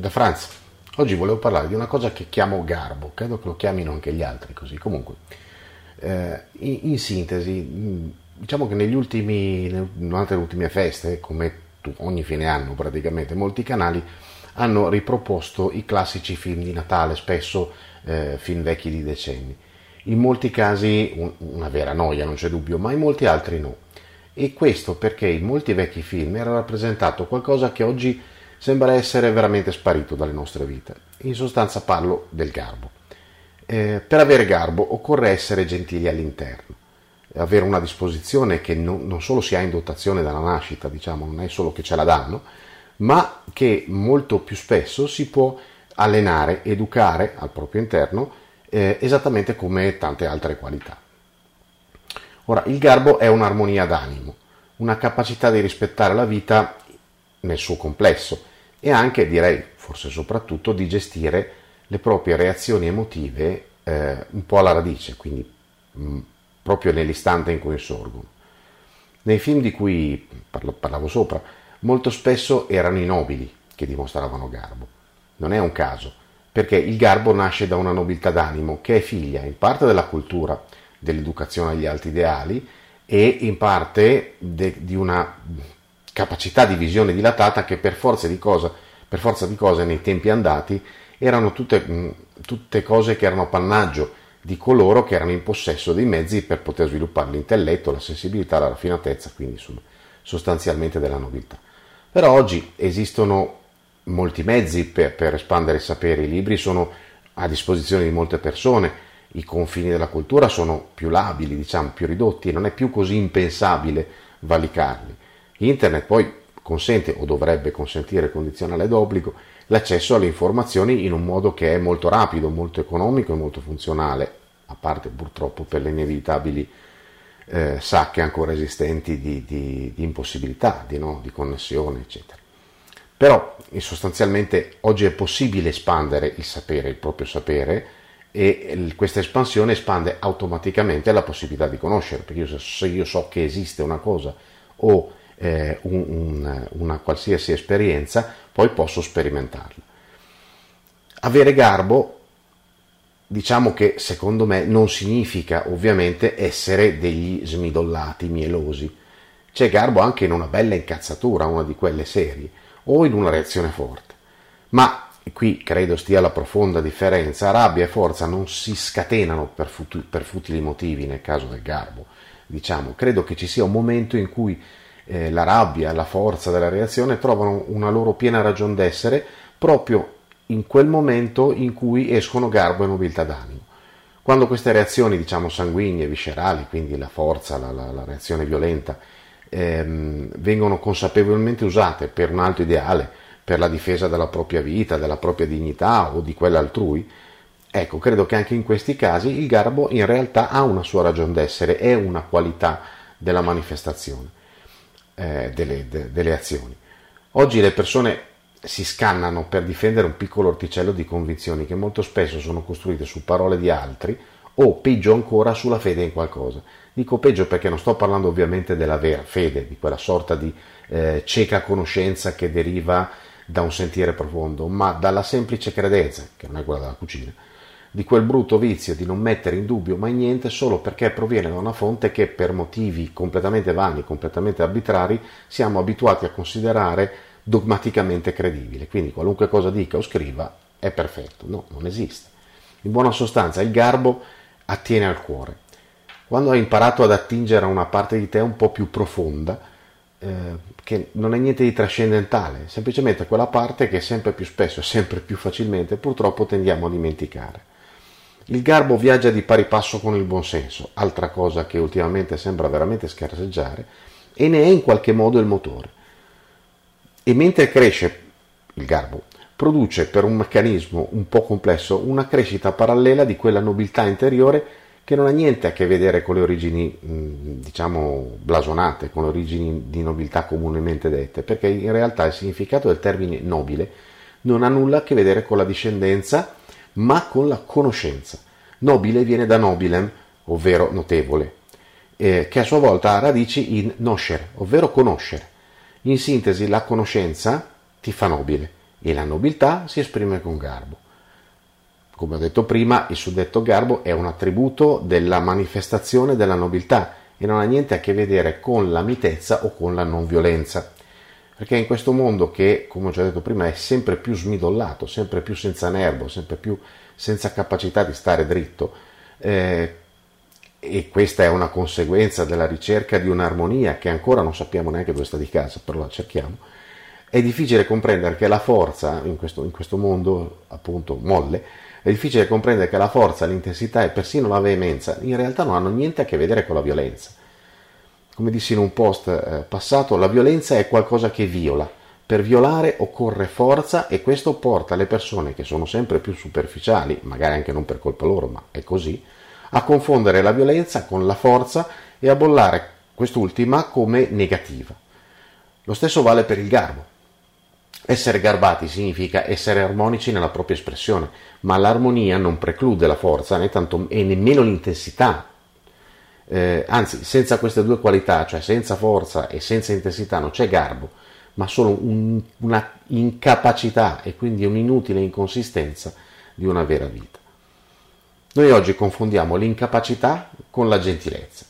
da Franz. Oggi volevo parlare di una cosa che chiamo garbo, credo che lo chiamino anche gli altri così. Comunque, eh, in, in, sintesi, diciamo che negli ultimi, durante le ultime feste, come ogni fine anno praticamente, molti canali hanno riproposto i classici film di Natale, spesso eh, film vecchi di decenni. In molti casi un, una vera noia, non c'è dubbio, ma in molti altri no. E questo perché in molti vecchi film era rappresentato qualcosa che oggi sembra essere veramente sparito dalle nostre vite. In sostanza parlo del garbo. Eh, per avere garbo occorre essere gentili all'interno, avere una disposizione che non, non solo si ha in dotazione dalla nascita, diciamo, non è solo che ce la danno, ma che molto più spesso si può allenare, educare al proprio interno, eh, esattamente come tante altre qualità. Ora, il garbo è un'armonia d'animo, una capacità di rispettare la vita nel suo complesso e anche, direi, forse soprattutto, di gestire le proprie reazioni emotive eh, un po' alla radice, quindi mh, mm, proprio nell'istante in cui sorgono. Nei film di cui parlo, parlavo sopra, molto spesso erano i nobili che dimostravano garbo. Non è un caso, perché il garbo nasce da una nobiltà d'animo che è figlia in parte della cultura, dell'educazione agli alti ideali e in parte de, di una capacità di visione dilatata che per forza di, cosa, forza di cose nei tempi andati erano tutte, tutte cose che erano appannaggio di coloro che erano in possesso dei mezzi per poter sviluppare l'intelletto, la sensibilità, la raffinatezza, quindi insomma, sostanzialmente della nobiltà. Però oggi esistono molti mezzi per, per espandere il sapere, i libri sono a disposizione di molte persone, i confini della cultura sono più labili, diciamo, più ridotti e non è più così impensabile valicarli. Internet poi consente o dovrebbe consentire condizionale d'obbligo l'accesso alle informazioni in un modo che è molto rapido, molto economico e molto funzionale, a parte purtroppo per le inevitabili eh, sacche ancora esistenti di, di, di impossibilità, di, no? di connessione, eccetera. Però sostanzialmente oggi è possibile espandere il sapere, il proprio sapere, e questa espansione espande automaticamente la possibilità di conoscere, perché io, se io so che esiste una cosa o eh, un, un, una qualsiasi esperienza, poi posso sperimentarla. Avere garbo, diciamo che secondo me non significa ovviamente essere degli smidollati mielosi. C'è garbo anche in una bella incazzatura, una di quelle serie, o in una reazione forte. Ma qui credo stia la profonda differenza, rabbia e forza non si scatenano per, fut- per futili motivi nel caso del garbo. Diciamo, credo che ci sia un momento in cui eh, la rabbia, la forza della reazione trovano una loro piena ragion d'essere proprio in quel momento in cui escono garbo e nobiltà d'animo. Quando queste reazioni, diciamo, sanguigne, viscerali, quindi la forza, la, la, la reazione violenta, ehm, vengono consapevolmente usate per un alto ideale, per la difesa della propria vita, della propria dignità o di quella altrui, ecco, credo che anche in questi casi il garbo in realtà ha una sua ragion d'essere, è una qualità della manifestazione eh, delle, de, delle azioni. Oggi le persone si scannano per difendere un piccolo orticello di convinzioni che molto spesso sono costruite su parole di altri o peggio ancora sulla fede in qualcosa. Dico peggio perché non sto parlando ovviamente della vera fede, di quella sorta di eh, cieca conoscenza che deriva da un sentiero profondo, ma dalla semplice credenza, che non è quella della cucina, di quel brutto vizio di non mettere in dubbio mai niente solo perché proviene da una fonte che per motivi completamente vani, completamente arbitrari, siamo abituati a considerare dogmaticamente credibile. Quindi qualunque cosa dica o scriva è perfetto. No, non esiste. In buona sostanza il garbo attiene al cuore. Quando hai imparato ad attingere a una parte di te un po' più profonda, eh, che non è niente di trascendentale, semplicemente quella parte che sempre più spesso e sempre più facilmente purtroppo tendiamo a dimenticare. Il garbo viaggia di pari passo con il buonsenso, altra cosa che ultimamente sembra veramente scarseggiare, e ne è in qualche modo il motore. E mentre cresce il garbo, produce per un meccanismo un po' complesso una crescita parallela di quella nobiltà interiore che non ha niente a che vedere con le origini, diciamo, blasonate, con le origini di nobiltà comunemente dette, perché in realtà il significato del termine nobile non ha nulla a che vedere con la discendenza ma con la conoscenza. Nobile viene da nobilem, ovvero notevole, eh, che a sua volta ha radici in noscere, ovvero conoscere. In sintesi, la conoscenza ti fa nobile e la nobiltà si esprime con garbo. Come ho detto prima, il suddetto garbo è un attributo della manifestazione della nobiltà e non ha niente a che vedere con la mitezza o con la non violenza. Perché in questo mondo che, come ho già detto prima, è sempre più smidollato, sempre più senza nervo, sempre più senza capacità di stare dritto, eh, e questa è una conseguenza della ricerca di un'armonia che ancora non sappiamo neanche dove sta di casa, però la cerchiamo, è difficile comprendere che la forza, in questo, in questo mondo appunto molle, è difficile comprendere che la forza, l'intensità e persino la veemenza in realtà non hanno niente a che vedere con la violenza. Come dissi in un post eh, passato, la violenza è qualcosa che viola. Per violare occorre forza e questo porta le persone che sono sempre più superficiali, magari anche non per colpa loro, ma è così, a confondere la violenza con la forza e a bollare quest'ultima come negativa. Lo stesso vale per il garbo. Essere garbati significa essere armonici nella propria espressione, ma l'armonia non preclude la forza né tanto, e nemmeno l'intensità. Eh, anzi, senza queste due qualità, cioè senza forza e senza intensità, non c'è garbo, ma solo un, una incapacità e quindi un'inutile inconsistenza di una vera vita. Noi oggi confondiamo l'incapacità con la gentilezza.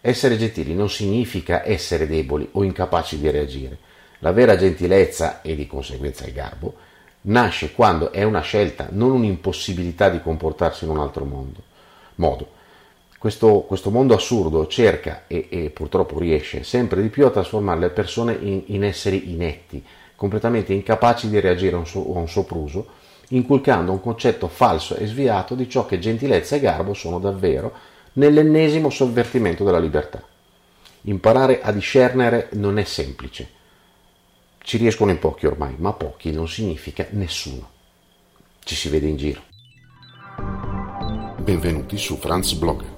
Essere gentili non significa essere deboli o incapaci di reagire. La vera gentilezza e di conseguenza il garbo nasce quando è una scelta, non un'impossibilità di comportarsi in un altro mondo, modo. Questo, questo mondo assurdo cerca e, e, purtroppo riesce sempre di più a trasformare le persone in, in esseri inetti, completamente incapaci di reagire a un, so, a un sopruso inculcando un concetto falso e sviato di ciò che gentilezza e garbo sono davvero nell'ennesimo sovvertimento della libertà. Imparare a discernere non è semplice. Ci riescono in pochi ormai, ma pochi non significa nessuno. Ci si vede in giro. Benvenuti su Franz Blog,